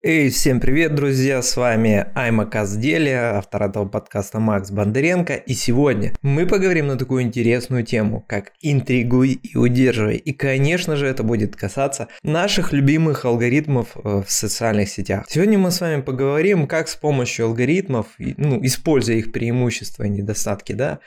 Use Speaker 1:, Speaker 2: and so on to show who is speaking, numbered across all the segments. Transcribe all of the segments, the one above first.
Speaker 1: Эй, всем привет, друзья, с вами Айма Казделия, автор этого подкаста Макс Бондаренко, и сегодня мы поговорим на такую интересную тему, как интригуй и удерживай, и, конечно же, это будет касаться наших любимых алгоритмов э, в социальных сетях. Сегодня мы с вами поговорим, как с помощью алгоритмов, ну, используя их преимущества и недостатки, да,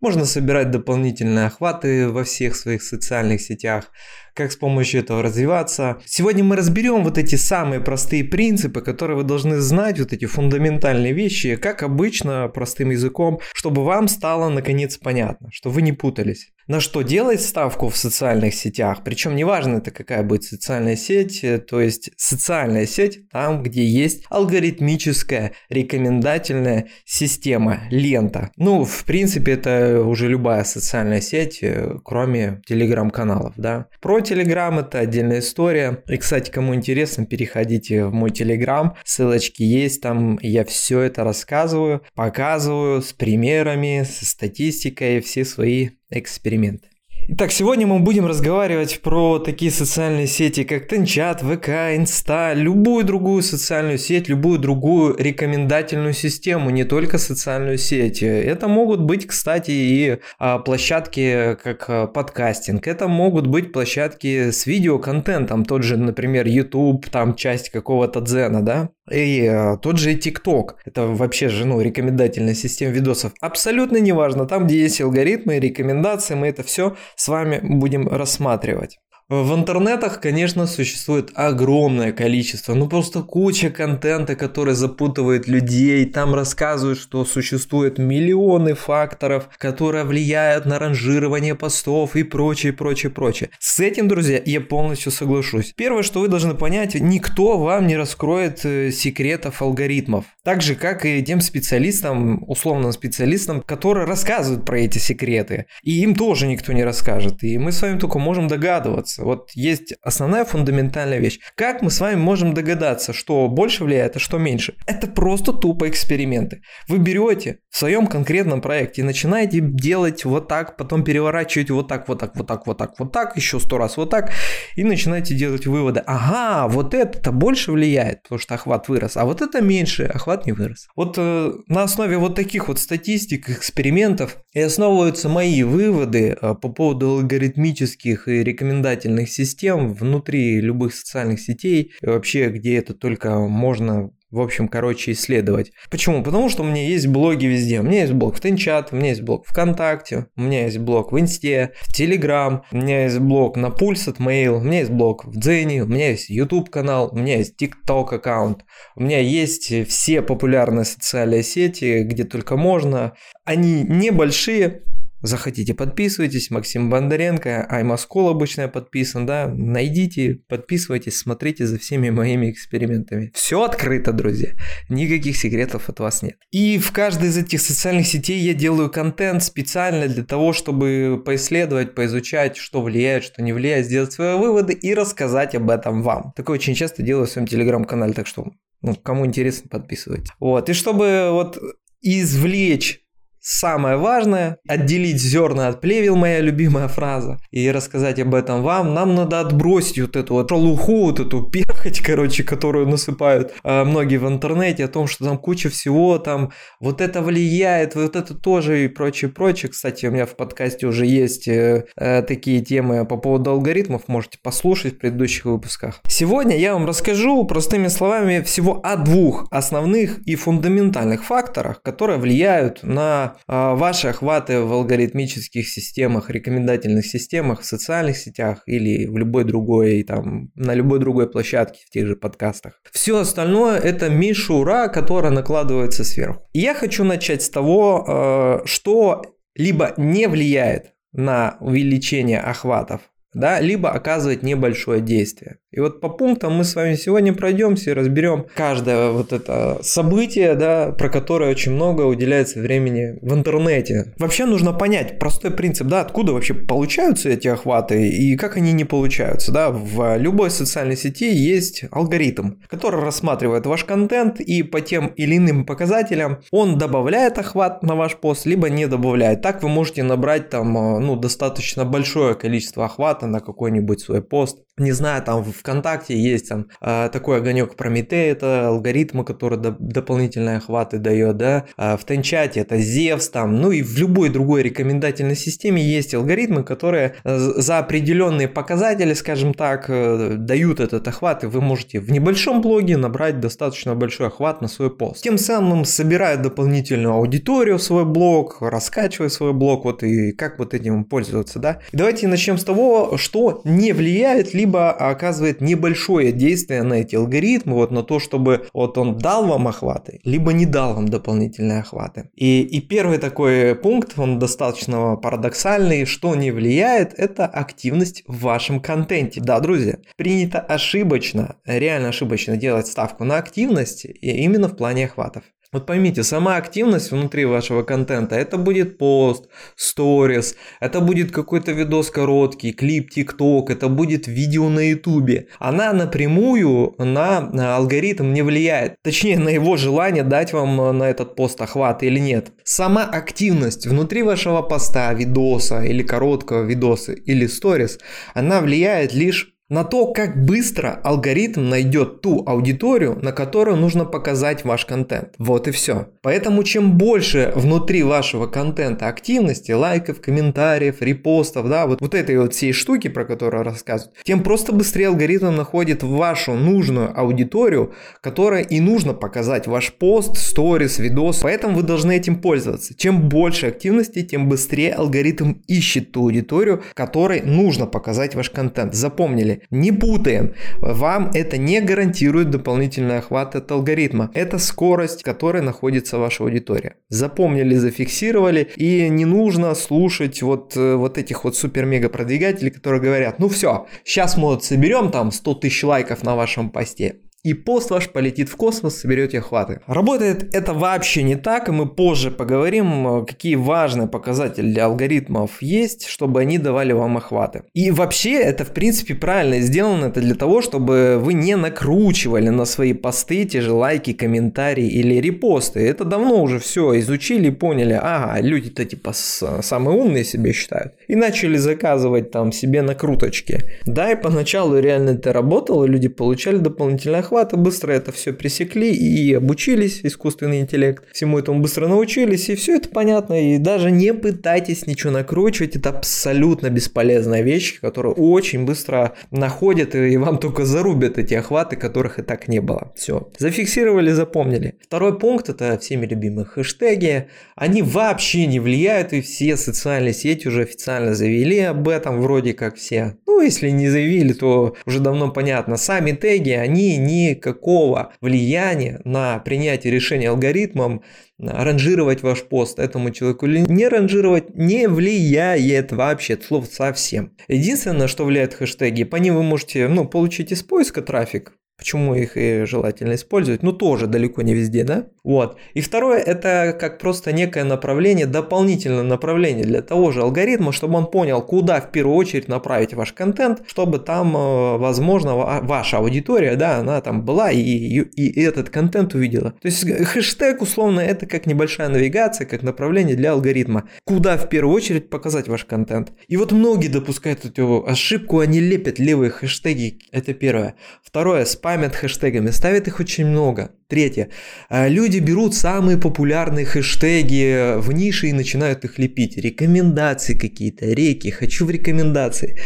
Speaker 1: можно собирать дополнительные охваты во всех своих социальных сетях, как с помощью этого развиваться. Сегодня мы разберем вот эти самые простые принципы, которые вы должны знать, вот эти фундаментальные вещи, как обычно, простым языком, чтобы вам стало наконец понятно, что вы не путались на что делать ставку в социальных сетях. Причем неважно это какая будет социальная сеть, э, то есть социальная сеть там, где есть алгоритмическая рекомендательная система, лента. Ну, в принципе, это уже любая социальная сеть, э, кроме телеграм-каналов, да. Про телеграм это отдельная история. И, кстати, кому интересно, переходите в мой телеграм, ссылочки есть там, я все это рассказываю, показываю с примерами, со статистикой, все свои эксперимент. Итак, сегодня мы будем разговаривать про такие социальные сети, как Тенчат, ВК, Инста, любую другую социальную сеть, любую другую рекомендательную систему, не только социальную сеть. Это могут быть, кстати, и а, площадки как а, подкастинг, это могут быть площадки с видеоконтентом, тот же, например, YouTube, там часть какого-то дзена, да, и э, тот же TikTok, это вообще же, ну, рекомендательная система видосов. Абсолютно неважно, там, где есть алгоритмы, рекомендации, мы это все с вами будем рассматривать. В интернетах, конечно, существует огромное количество, ну просто куча контента, который запутывает людей. Там рассказывают, что существует миллионы факторов, которые влияют на ранжирование постов и прочее, прочее, прочее. С этим, друзья, я полностью соглашусь. Первое, что вы должны понять, никто вам не раскроет э, секретов алгоритмов. Так же, как и тем специалистам, условным специалистам, которые рассказывают про эти секреты. И им тоже никто не расскажет. И мы с вами только можем догадываться догадаться. Вот есть основная фундаментальная вещь. Как мы с вами можем догадаться, что больше влияет, а что меньше? Это просто тупо эксперименты. Вы берете в своем конкретном проекте и начинаете делать вот так, потом переворачиваете вот так, вот так, вот так, вот так, вот так, еще сто раз вот так, и начинаете делать выводы. Ага, вот это-то больше влияет, потому что охват вырос, а вот это меньше, охват не вырос. Вот э, на основе вот таких вот статистик, экспериментов и основываются мои выводы э, по поводу алгоритмических и рекомендательных образовательных систем внутри любых социальных сетей, вообще где это только можно в общем, короче, исследовать. Почему? Потому что у меня есть блоги везде. У меня есть блог в Тенчат, у меня есть блог ВКонтакте, у меня есть блог в Инсте, в Телеграм, у меня есть блог на Пульс от Mail, у меня есть блог в Дзене, у меня есть YouTube канал, у меня есть TikTok аккаунт, у меня есть все популярные социальные сети, где только можно. Они небольшие, Захотите, подписывайтесь. Максим Бондаренко, Аймаскол обычно подписан, да. Найдите, подписывайтесь, смотрите за всеми моими экспериментами. Все открыто, друзья. Никаких секретов от вас нет. И в каждой из этих социальных сетей я делаю контент специально для того, чтобы поисследовать, поизучать, что влияет, что не влияет, сделать свои выводы и рассказать об этом вам. Такое очень часто делаю в своем телеграм-канале, так что ну, кому интересно, подписывайтесь. Вот, и чтобы вот извлечь Самое важное – отделить зерна от плевел, моя любимая фраза, и рассказать об этом вам. Нам надо отбросить вот эту вот шелуху, вот эту перхоть, короче, которую насыпают э, многие в интернете, о том, что там куча всего, там вот это влияет, вот это тоже и прочее, прочее. Кстати, у меня в подкасте уже есть э, э, такие темы по поводу алгоритмов, можете послушать в предыдущих выпусках. Сегодня я вам расскажу простыми словами всего о двух основных и фундаментальных факторах, которые влияют на а, ваши охваты в алгоритмических системах, рекомендательных системах, в социальных сетях или в любой другой, там, на любой другой площадке в тех же подкастах. Все остальное это мишура, которая накладывается сверху. И я хочу начать с того, а, что либо не влияет на увеличение охватов, да, либо оказывает небольшое действие. И вот по пунктам мы с вами сегодня пройдемся и разберем каждое вот это событие, да, про которое очень много уделяется времени в интернете. Вообще нужно понять простой принцип, да, откуда вообще получаются эти охваты и как они не получаются, да. В любой социальной сети есть алгоритм, который рассматривает ваш контент и по тем или иным показателям он добавляет охват на ваш пост, либо не добавляет. Так вы можете набрать там, ну, достаточно большое количество охвата на какой-нибудь свой пост. Не знаю, там в ВКонтакте есть там э, такой огонек Прометей, это алгоритмы, который до, дополнительные охваты дает, да, э, в Тенчате это Зевс там, ну и в любой другой рекомендательной системе есть алгоритмы, которые за определенные показатели, скажем так, э, дают этот охват, и вы можете в небольшом блоге набрать достаточно большой охват на свой пост. Тем самым собирают дополнительную аудиторию в свой блог, раскачивая свой блог, вот и как вот этим пользоваться, да. И давайте начнем с того, что не влияет либо либо оказывает небольшое действие на эти алгоритмы, вот на то, чтобы вот он дал вам охваты, либо не дал вам дополнительные охваты. И, и первый такой пункт, он достаточно парадоксальный, что не влияет, это активность в вашем контенте. Да, друзья, принято ошибочно, реально ошибочно делать ставку на активность именно в плане охватов. Вот поймите, сама активность внутри вашего контента, это будет пост, сторис, это будет какой-то видос короткий, клип ТикТок, это будет видео на ютубе. Она напрямую на, алгоритм не влияет. Точнее, на его желание дать вам э, на этот пост охват или нет. Сама активность внутри вашего поста, видоса или короткого видоса или сторис, она влияет лишь на то, как быстро алгоритм найдет ту аудиторию, на которую нужно показать ваш контент. Вот и все. Поэтому чем больше внутри вашего контента активности, лайков, комментариев, репостов, да, вот, вот этой вот всей штуки, про которую рассказывают, тем просто быстрее алгоритм находит вашу нужную аудиторию, которая и нужно показать ваш пост, сторис, видос. Поэтому вы должны этим пользоваться. Чем больше активности, тем быстрее алгоритм ищет ту аудиторию, которой нужно показать ваш контент. Запомнили, не путаем. Вам это не гарантирует дополнительный охват от алгоритма. Это скорость, в которой находится ваша аудитория. Запомнили, зафиксировали. И не нужно слушать вот, э, вот этих вот супер-мега продвигателей, которые говорят, ну все, сейчас мы вот соберем там 100 тысяч лайков на вашем посте и пост ваш полетит в космос, соберете охваты. Работает это вообще не так, и мы позже поговорим, какие важные показатели для алгоритмов есть, чтобы они давали вам охваты. И вообще это в принципе правильно сделано, это для того, чтобы вы не накручивали на свои посты те же лайки, комментарии или репосты. Это давно уже все изучили и поняли, ага, люди-то типа самые умные себе считают. И начали заказывать там себе накруточки. Да, и поначалу реально это работало, люди получали дополнительные охваты, быстро это все пресекли и обучились, искусственный интеллект, всему этому быстро научились, и все это понятно, и даже не пытайтесь ничего накручивать, это абсолютно бесполезная вещь, которую очень быстро находят, и вам только зарубят эти охваты, которых и так не было. Все, зафиксировали, запомнили. Второй пункт, это всеми любимые хэштеги, они вообще не влияют, и все социальные сети уже официально заявили об этом, вроде как все. Ну, если не заявили, то уже давно понятно, сами теги, они не никакого влияния на принятие решения алгоритмом ранжировать ваш пост этому человеку или не ранжировать не влияет вообще от слов совсем. Единственное, что влияет хэштеги, по ним вы можете ну, получить из поиска трафик, Почему их и желательно использовать? Ну, тоже далеко не везде, да? Вот. И второе, это как просто некое направление, дополнительное направление для того же алгоритма, чтобы он понял, куда в первую очередь направить ваш контент, чтобы там, э, возможно, ваша аудитория, да, она там была и, и, и этот контент увидела. То есть хэштег, условно, это как небольшая навигация, как направление для алгоритма, куда в первую очередь показать ваш контент. И вот многие допускают эту ошибку, они лепят левые хэштеги, это первое. Второе, спамят хэштегами, ставят их очень много. Третье. Э, люди берут самые популярные хэштеги в нише и начинают их лепить. Рекомендации какие-то, реки, хочу в рекомендации.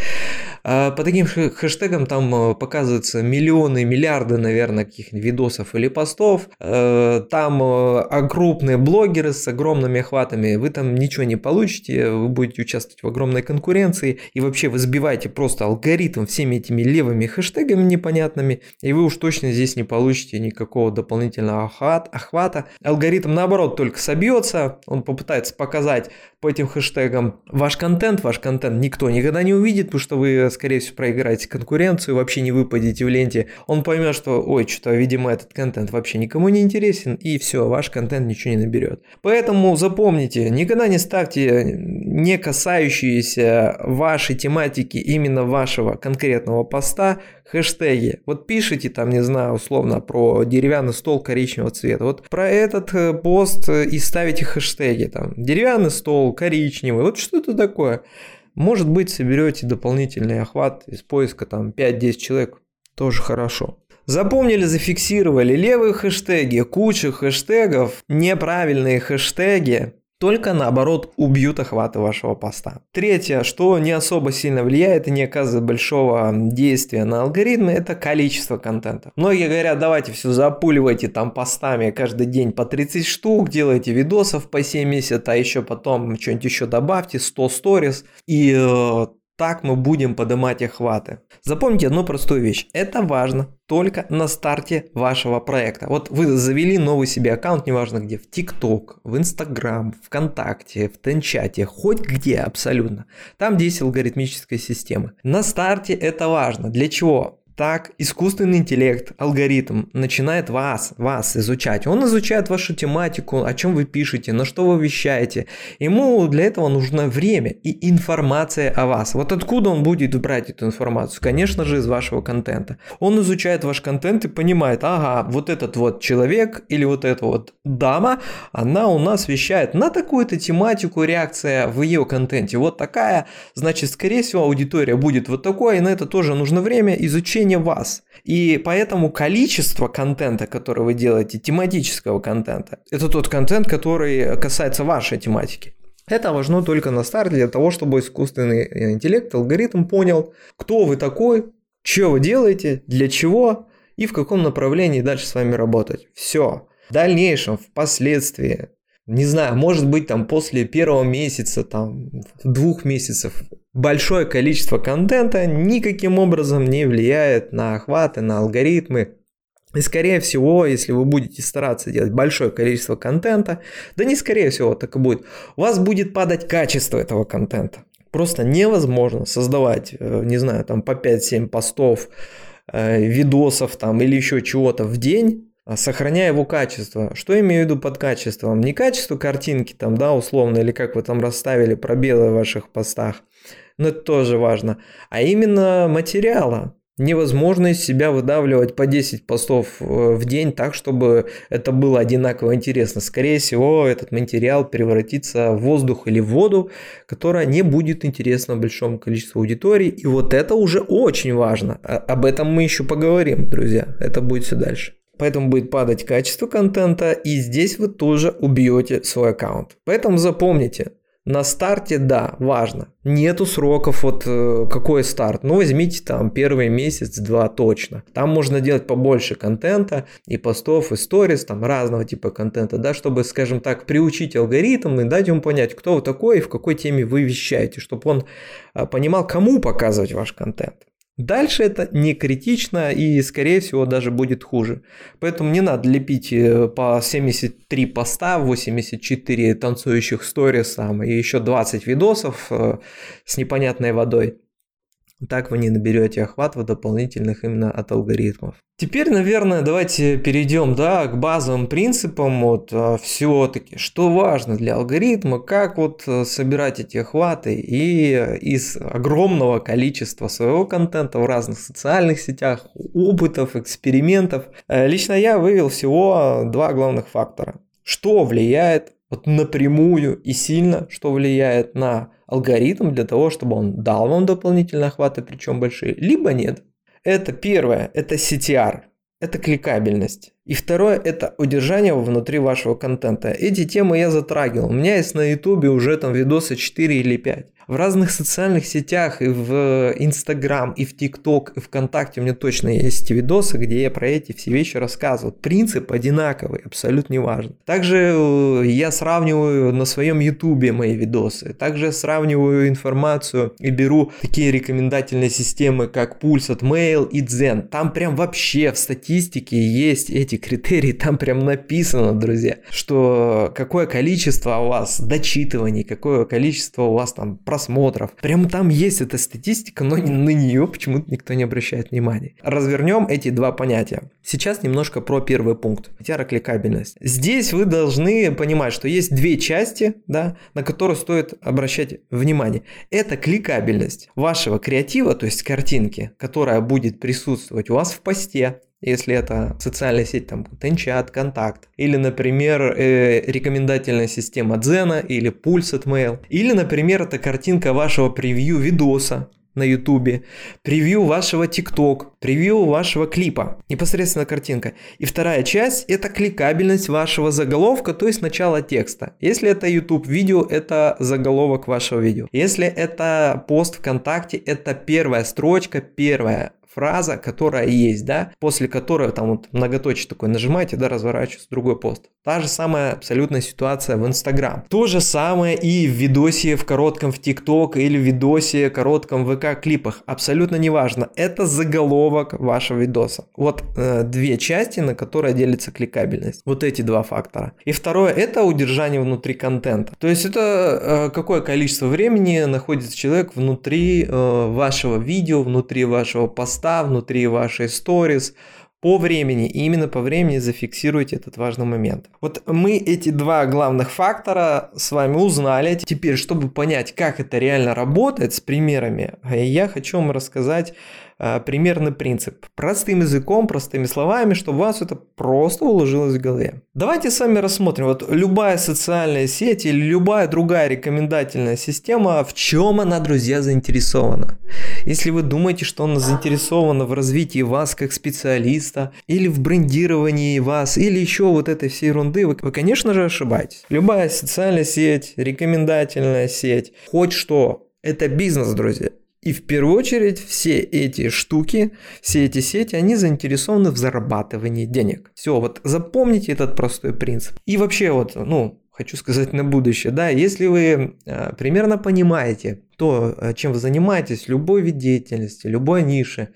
Speaker 1: Э, по таким хэштегам там э, показываются миллионы, миллиарды, наверное, каких-нибудь видосов или постов. Там крупные блогеры с огромными охватами. Вы там ничего не получите, вы будете участвовать в огромной конкуренции. И вообще вы сбиваете просто алгоритм всеми этими левыми хэштегами непонятными. И вы уж точно здесь не получите никакого дополнительного дополнительного охват, охвата. Алгоритм наоборот только собьется, он попытается показать по этим хэштегам ваш контент, ваш контент никто никогда не увидит, потому что вы, скорее всего, проиграете конкуренцию, вообще не выпадете в ленте. Он поймет, что, ой, что-то, видимо, этот контент вообще никому не интересен, и все, ваш контент ничего не наберет. Поэтому запомните, никогда не ставьте не касающиеся вашей тематики именно вашего конкретного поста хэштеги. Вот пишите там, не знаю, условно про деревянный стол коричневого цвета. Вот про этот э, пост э, и ставите хэштеги там. Деревянный стол, коричневый. Вот что это такое? Может быть, соберете дополнительный охват из поиска там 5-10 человек, тоже хорошо. Запомнили, зафиксировали левые хэштеги, куча хэштегов, неправильные хэштеги, только наоборот убьют охваты вашего поста. Третье, что не особо сильно влияет и не оказывает большого действия на алгоритмы, это количество контента. Многие говорят, давайте все запуливайте там постами каждый день по 30 штук, делайте видосов по 70, а еще потом что-нибудь еще добавьте, 100 сториз и э, так мы будем поднимать охваты. Запомните одну простую вещь. Это важно только на старте вашего проекта. Вот вы завели новый себе аккаунт, неважно где, в ТикТок, в Инстаграм, ВКонтакте, в Тенчате, хоть где абсолютно. Там есть алгоритмическая система. На старте это важно. Для чего? Так искусственный интеллект, алгоритм начинает вас, вас изучать. Он изучает вашу тематику, о чем вы пишете, на что вы вещаете. Ему для этого нужно время и информация о вас. Вот откуда он будет брать эту информацию? Конечно же, из вашего контента. Он изучает ваш контент и понимает, ага, вот этот вот человек или вот эта вот дама, она у нас вещает на такую-то тематику, реакция в ее контенте вот такая, значит, скорее всего, аудитория будет вот такой, и на это тоже нужно время изучения исключение вас. И поэтому количество контента, который вы делаете, тематического контента, это тот контент, который касается вашей тематики. Это важно только на старте для того, чтобы искусственный интеллект, алгоритм понял, кто вы такой, что вы делаете, для чего и в каком направлении дальше с вами работать. Все. В дальнейшем, впоследствии, не знаю, может быть там после первого месяца, там двух месяцев большое количество контента никаким образом не влияет на охваты, на алгоритмы. И скорее всего, если вы будете стараться делать большое количество контента, да не скорее всего так и будет, у вас будет падать качество этого контента. Просто невозможно создавать, э, не знаю, там по 5-7 постов, э, видосов там или еще чего-то в день, сохраняя его качество. Что имею в виду под качеством? Не качество картинки там, да, условно, или как вы там расставили пробелы в ваших постах, но это тоже важно, а именно материала. Невозможно из себя выдавливать по 10 постов э, в день так, чтобы это было одинаково интересно. Скорее всего, этот материал превратится в воздух или в воду, которая не будет интересна большому количеству аудитории. И вот это уже очень важно. А, об этом мы еще поговорим, друзья. Это будет все дальше. Поэтому будет падать качество контента, и здесь вы тоже убьете свой аккаунт. Поэтому запомните, на старте, да, важно. Нету сроков, вот э, какой старт. Ну, возьмите там первый месяц-два точно. Там можно делать побольше контента, и постов, и сторис, там разного типа контента, да, чтобы, скажем так, приучить алгоритм и дать ему понять, кто вы такой и в какой теме вы вещаете, чтобы он э, понимал, кому показывать ваш контент. Дальше это не критично и, скорее всего, даже будет хуже. Поэтому не надо лепить э, по 73 поста, 84 танцующих сторис там, и еще 20 видосов э, с непонятной водой. Так вы не наберете охватов дополнительных именно от алгоритмов. Теперь, наверное, давайте перейдем да, к базовым принципам вот, а, все-таки, что важно для алгоритма, как вот э, собирать эти охваты и из огромного количества своего контента в разных социальных сетях, опытов, экспериментов. Э, лично я вывел всего два главных фактора. Что влияет вот напрямую и сильно, что влияет на алгоритм для того, чтобы он дал вам дополнительные охваты, причем большие, либо нет. Это первое, это CTR, это кликабельность. И второе – это удержание внутри вашего контента. Эти темы я затрагивал. У меня есть на ютубе уже там видосы 4 или 5. В разных социальных сетях, и в Инстаграм, и в ТикТок, и ВКонтакте у меня точно есть видосы, где я про эти все вещи рассказывал. Принцип одинаковый, абсолютно неважно. Также э, я сравниваю на своем ютубе мои видосы. Также сравниваю информацию и беру такие рекомендательные системы, как Пульс от Mail и Zen. Там прям вообще в статистике есть эти критерии, там прям написано, друзья, что какое количество у вас дочитываний, какое количество у вас там просмотров. Прямо там есть эта статистика, но на нее почему-то никто не обращает внимания. Развернем эти два понятия. Сейчас немножко про первый пункт. Кликабельность. Здесь вы должны понимать, что есть две части, да, на которые стоит обращать внимание. Это кликабельность вашего креатива, то есть картинки, которая будет присутствовать у вас в посте, если это социальная сеть, там, Тенчат, Контакт, или, например, э, рекомендательная система Дзена или Pulse Mail, или, например, это картинка вашего превью видоса, на ютубе, превью вашего тикток, превью вашего клипа, непосредственно картинка. И вторая часть это кликабельность вашего заголовка, то есть начало текста. Если это YouTube видео, это заголовок вашего видео. Если это пост ВКонтакте, это первая строчка, первая фраза, которая есть, да, после которой там вот многоточие такой нажимаете, да, разворачивается другой пост. Та же самая абсолютная ситуация в Инстаграм. То же самое и в видосе в коротком в ТикТок или в видосе коротком в ВК клипах. Абсолютно неважно. Это заголовок вашего видоса. Вот э, две части, на которые делится кликабельность. Вот эти два фактора. И второе это удержание внутри контента. То есть это э, какое количество времени находится человек внутри э, вашего видео, внутри вашего поста поста, внутри вашей сторис, по времени, и именно по времени зафиксируйте этот важный момент. Вот мы эти два главных фактора с вами узнали. Теперь, чтобы понять, как это реально работает с примерами, я хочу вам рассказать а, примерный принцип. Простым языком, простыми словами, чтобы у вас это просто уложилось в голове. Давайте с вами рассмотрим. Вот любая социальная сеть или любая другая рекомендательная система, в чем она, друзья, заинтересована. Если вы думаете, что она заинтересована в развитии вас как специалиста, или в брендировании вас, или еще вот этой всей ерунды, вы, вы конечно же, ошибаетесь. Любая социальная сеть, рекомендательная сеть, хоть что, это бизнес, друзья. И в первую очередь все эти штуки, все эти сети, они заинтересованы в зарабатывании денег. Все, вот запомните этот простой принцип. И вообще вот, ну, хочу сказать на будущее, да, если вы э, примерно понимаете то, э, чем вы занимаетесь, любой вид деятельности, любой нише,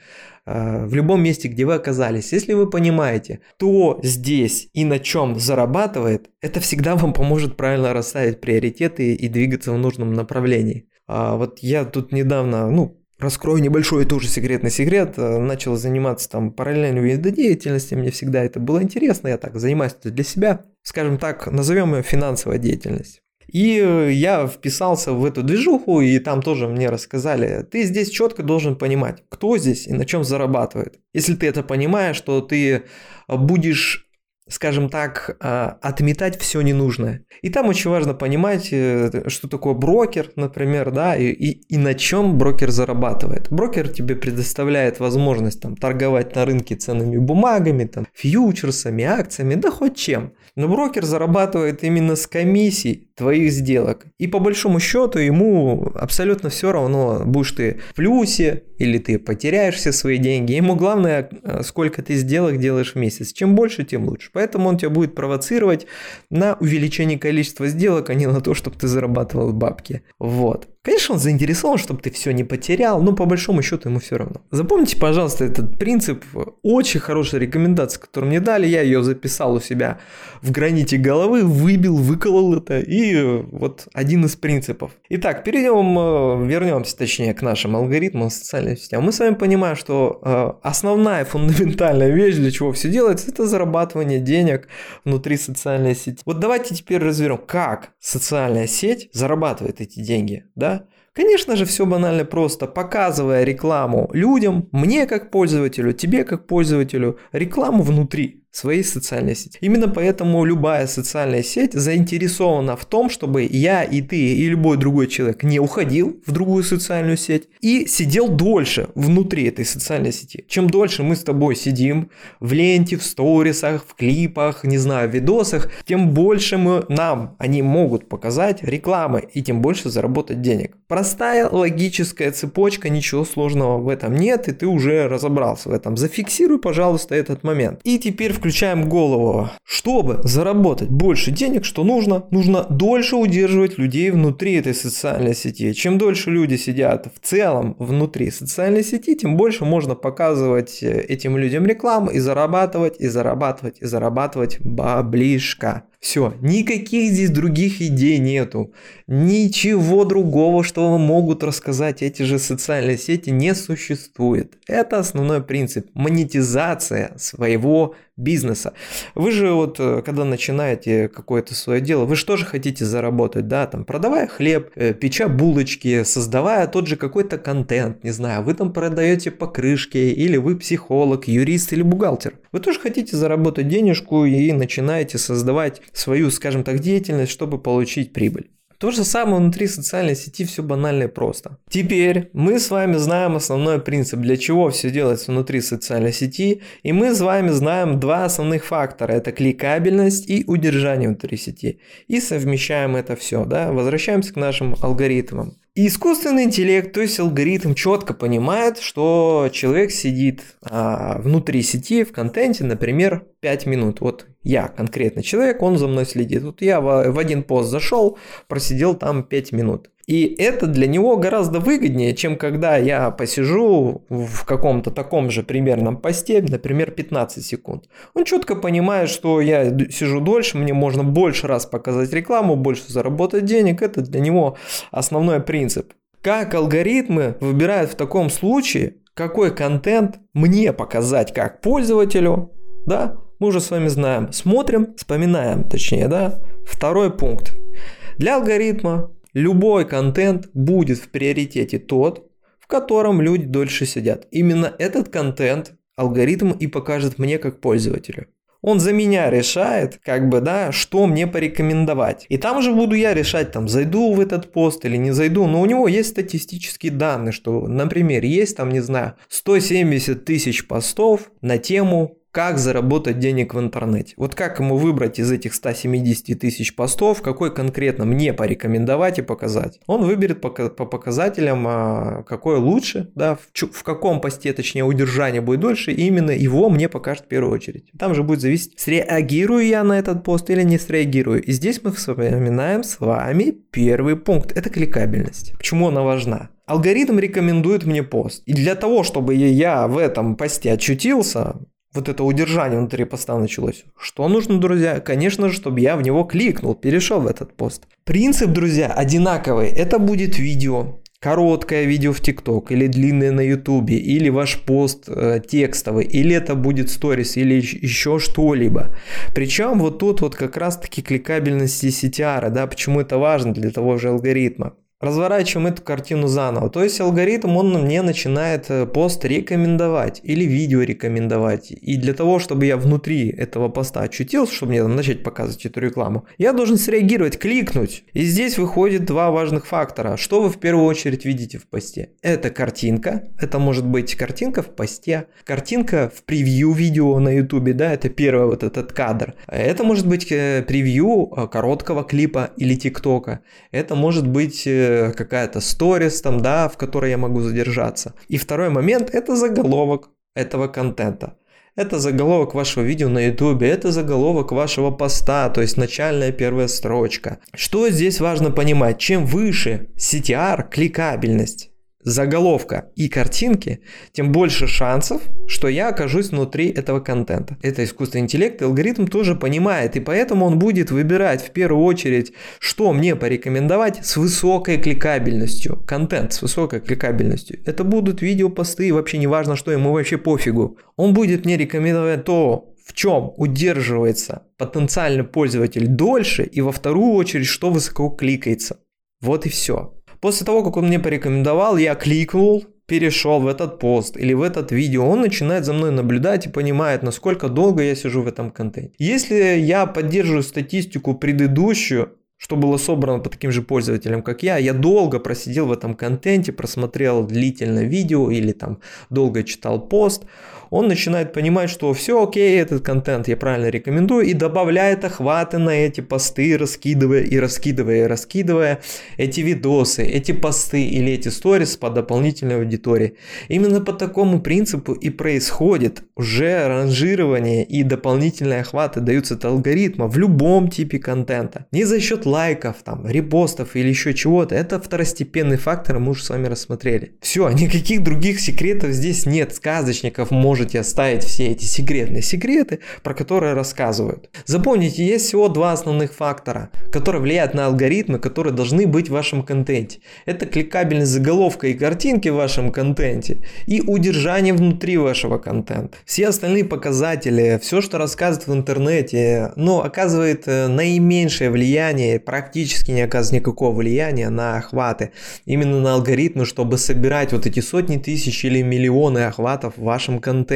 Speaker 1: э, в любом месте, где вы оказались, если вы понимаете, кто здесь и на чем зарабатывает, это всегда вам поможет правильно расставить приоритеты и двигаться в нужном направлении. А вот я тут недавно, ну, раскрою небольшой тоже секретный секрет, э, начал заниматься там параллельной видодеятельностью, мне всегда это было интересно, я так занимаюсь это для себя, скажем так, назовем ее финансовая деятельность. И э, я вписался в эту движуху, и там тоже мне рассказали, ты здесь четко должен понимать, кто здесь и на чем зарабатывает. Если ты это понимаешь, то ты будешь скажем так, а, отметать все ненужное. И там очень важно понимать, э, что такое брокер, например, да, и, и, и на чем брокер зарабатывает. Брокер тебе предоставляет возможность там, торговать на рынке ценными бумагами, там, фьючерсами, акциями, да хоть чем. Но брокер зарабатывает именно с комиссий твоих сделок. И по большому счету ему абсолютно все равно, будешь ты в плюсе или ты потеряешь все свои деньги. Ему главное, э, сколько ты сделок делаешь в месяц. Чем больше, тем лучше. Поэтому он тебя будет провоцировать на увеличение количества сделок, а не на то, чтобы ты зарабатывал бабки. Вот. Конечно, он заинтересован, чтобы ты все не потерял, но по большому счету ему все равно. Запомните, пожалуйста, этот принцип. Очень хорошая рекомендация, которую мне дали. Я ее записал у себя в граните головы, выбил, выколол это. И вот один из принципов. Итак, перейдем, э, вернемся точнее к нашим алгоритмам социальных сетей. Мы с вами понимаем, что э, основная фундаментальная вещь, для чего все делается, это зарабатывание денег внутри социальной сети. Вот давайте теперь разберем, как социальная сеть зарабатывает эти деньги, да? Конечно же, все банально просто, показывая рекламу людям, мне как пользователю, тебе как пользователю, рекламу внутри своей социальной сети. Именно поэтому любая социальная сеть заинтересована в том, чтобы я и ты и любой другой человек не уходил в другую социальную сеть и сидел дольше внутри этой социальной сети. Чем дольше мы с тобой сидим в ленте, в сторисах, в клипах, не знаю, в видосах, тем больше мы, нам они могут показать рекламы и тем больше заработать денег. Простая логическая цепочка, ничего сложного в этом нет, и ты уже разобрался в этом. Зафиксируй, пожалуйста, этот момент. И теперь включай включаем голову. Чтобы заработать больше денег, что нужно? Нужно дольше удерживать людей внутри этой социальной сети. Чем дольше люди сидят в целом внутри социальной сети, тем больше можно показывать э, этим людям рекламу и зарабатывать, и зарабатывать, и зарабатывать баблишка. Все, никаких здесь других идей нету. Ничего другого, что вам могут рассказать эти же социальные сети, не существует. Это основной принцип. Монетизация своего бизнеса. Вы же вот, э, когда начинаете какое-то свое дело, вы же тоже хотите заработать, да, там, продавая хлеб, э, печа булочки, создавая тот же какой-то контент, не знаю, вы там продаете покрышки, или вы психолог, юрист или бухгалтер. Вы тоже хотите заработать денежку и начинаете создавать свою, скажем так, деятельность, чтобы получить прибыль. То же самое внутри социальной сети все банально и просто. Теперь мы с вами знаем основной принцип, для чего все делается внутри социальной сети, и мы с вами знаем два основных фактора. Это кликабельность и удержание внутри сети. И совмещаем это все. Да? Возвращаемся к нашим алгоритмам. И искусственный интеллект, то есть алгоритм, четко понимает, что человек сидит а, внутри сети в контенте, например, 5 минут. Вот я конкретно человек, он за мной следит. Вот я в, один пост зашел, просидел там 5 минут. И это для него гораздо выгоднее, чем когда я посижу в каком-то таком же примерном посте, например, 15 секунд. Он четко понимает, что я сижу дольше, мне можно больше раз показать рекламу, больше заработать денег. Это для него основной принцип. Как алгоритмы выбирают в таком случае, какой контент мне показать как пользователю, да, мы уже с вами знаем, смотрим, вспоминаем, точнее, да. Второй пункт. Для алгоритма любой контент будет в приоритете тот, в котором люди дольше сидят. Именно этот контент алгоритм и покажет мне как пользователю. Он за меня решает, как бы, да, что мне порекомендовать. И там же буду я решать, там, зайду в этот пост или не зайду. Но у него есть статистические данные, что, например, есть там, не знаю, 170 тысяч постов на тему как заработать денег в интернете. Вот как ему выбрать из этих 170 тысяч постов, какой конкретно мне порекомендовать и показать. Он выберет по, по показателям, а, какой лучше, да, в, каком посте, точнее, удержание будет дольше, именно его мне покажет в первую очередь. Там же будет зависеть, среагирую я на этот пост или не среагирую. И здесь мы вспоминаем с вами первый пункт, это кликабельность. Почему она важна? Алгоритм рекомендует мне пост. И для того, чтобы я в этом посте очутился, вот это удержание внутри поста началось. Что нужно, друзья? Конечно же, чтобы я в него кликнул, перешел в этот пост. Принцип, друзья, одинаковый. Это будет видео, короткое видео в ТикТок или длинное на Ютубе, или ваш пост э, текстовый, или это будет сторис, или еще что-либо. Причем вот тут вот как раз таки кликабельность CTR, да, почему это важно для того же алгоритма разворачиваем эту картину заново. То есть алгоритм, он мне начинает э, пост рекомендовать или видео рекомендовать. И для того, чтобы я внутри этого поста очутился, чтобы мне там начать показывать эту рекламу, я должен среагировать, кликнуть. И здесь выходит два важных фактора. Что вы в первую очередь видите в посте? Это картинка. Это может быть картинка в посте, картинка в превью видео на ютубе, да, это первый вот этот кадр. Это может быть э, превью э, короткого клипа или тиктока. Это может быть какая-то сторис там, да, в которой я могу задержаться. И второй момент – это заголовок этого контента. Это заголовок вашего видео на YouTube, это заголовок вашего поста, то есть начальная первая строчка. Что здесь важно понимать? Чем выше CTR, кликабельность, заголовка и картинки, тем больше шансов, что я окажусь внутри этого контента. Это искусственный интеллект, алгоритм тоже понимает, и поэтому он будет выбирать в первую очередь, что мне порекомендовать с высокой кликабельностью. Контент с высокой кликабельностью. Это будут видео, посты, вообще не важно что, ему вообще пофигу. Он будет мне рекомендовать то, в чем удерживается потенциальный пользователь дольше, и во вторую очередь, что высоко кликается. Вот и все. После того, как он мне порекомендовал, я кликнул, перешел в этот пост или в этот видео, он начинает за мной наблюдать и понимает, насколько долго я сижу в этом контенте. Если я поддерживаю статистику предыдущую, что было собрано по таким же пользователям, как я. Я долго просидел в этом контенте, просмотрел длительное видео или там долго читал пост он начинает понимать, что все окей, этот контент я правильно рекомендую, и добавляет охваты на эти посты, раскидывая и раскидывая и раскидывая эти видосы, эти посты или эти сторис по дополнительной аудитории. Именно по такому принципу и происходит уже ранжирование и дополнительные охваты даются от алгоритма в любом типе контента. Не за счет лайков, там, репостов или еще чего-то, это второстепенный фактор, мы уже с вами рассмотрели. Все, никаких других секретов здесь нет. Сказочников можете оставить все эти секретные секреты, про которые рассказывают. Запомните, есть всего два основных фактора, которые влияют на алгоритмы, которые должны быть в вашем контенте. Это кликабельность заголовка и картинки в вашем контенте и удержание внутри вашего контента. Все остальные показатели, все, что рассказывают в интернете, ну, оказывает э, наименьшее влияние, практически не оказывает никакого влияния на охваты, именно на алгоритмы, чтобы собирать вот эти сотни тысяч или миллионы охватов в вашем контенте.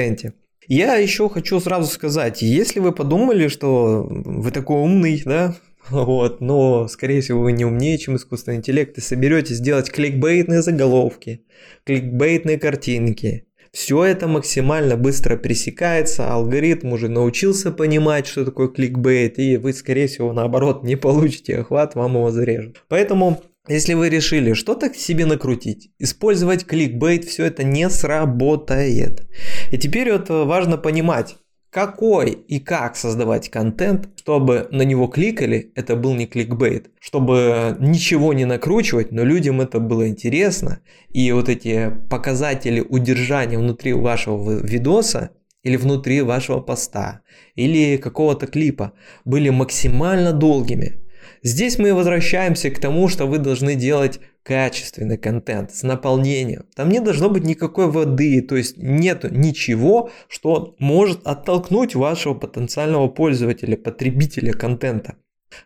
Speaker 1: Я еще хочу сразу сказать, если вы подумали, что вы такой умный, да, вот, но, скорее всего, вы не умнее, чем искусственный интеллект, и соберетесь сделать кликбейтные заголовки, кликбейтные картинки, все это максимально быстро пресекается, алгоритм уже научился понимать, что такое кликбейт, и вы, скорее всего, наоборот, не получите охват, вам его зарежут. Поэтому если вы решили что-то себе накрутить, использовать кликбейт, все это не сработает. И теперь вот важно понимать, какой и как создавать контент, чтобы на него кликали, это был не кликбейт, чтобы ничего не накручивать, но людям это было интересно, и вот эти показатели удержания внутри вашего видоса или внутри вашего поста, или какого-то клипа были максимально долгими. Здесь мы возвращаемся к тому, что вы должны делать качественный контент с наполнением. Там не должно быть никакой воды, то есть нет ничего, что может оттолкнуть вашего потенциального пользователя, потребителя контента.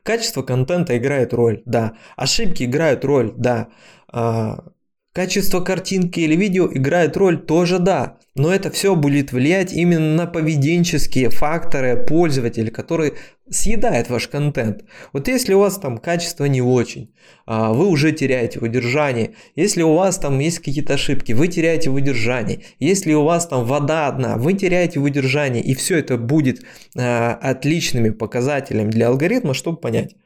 Speaker 1: Качество контента играет роль, да. Ошибки играют роль, да. Качество картинки или видео играет роль тоже да, но это все будет влиять именно на поведенческие факторы пользователя, который съедает ваш контент. Вот если у вас там качество не очень, а, вы уже теряете выдержание. Если у вас там есть какие-то ошибки, вы теряете выдержание. Если у вас там вода одна, вы теряете выдержание. И все это будет а, отличными показателями для алгоритма, чтобы понять,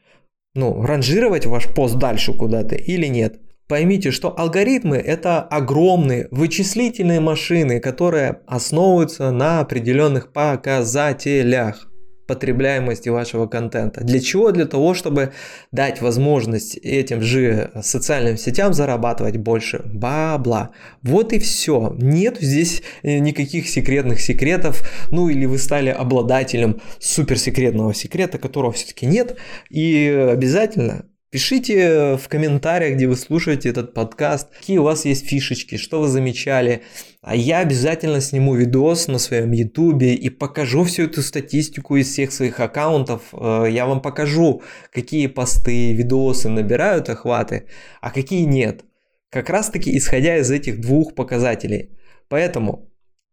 Speaker 1: ну, ранжировать ваш пост дальше куда-то или нет. Поймите, что алгоритмы это огромные вычислительные машины, которые основываются на определенных показателях потребляемости вашего контента. Для чего? Для того, чтобы дать возможность этим же социальным сетям зарабатывать больше бабла. Вот и все. Нет здесь никаких секретных секретов. Ну или вы стали обладателем суперсекретного секрета, которого все-таки нет. И обязательно Пишите в комментариях, где вы слушаете этот подкаст, какие у вас есть фишечки, что вы замечали. А я обязательно сниму видос на своем ютубе и покажу всю эту статистику из всех своих аккаунтов. Э, я вам покажу, какие посты, видосы набирают охваты, а какие нет. Как раз таки исходя из этих двух показателей. Поэтому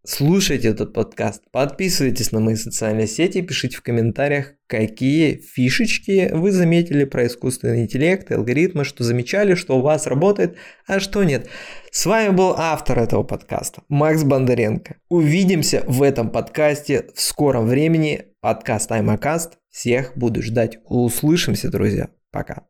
Speaker 1: Слушайте этот подкаст, подписывайтесь на мои социальные сети, пишите в комментариях, какие фишечки вы заметили про искусственный интеллект алгоритмы, что замечали, что у вас работает, а что нет. С вами был автор этого подкаста, Макс Бондаренко. Увидимся в этом подкасте в скором времени. Подкаст Аймакаст. Всех буду ждать. Услышимся, друзья. Пока.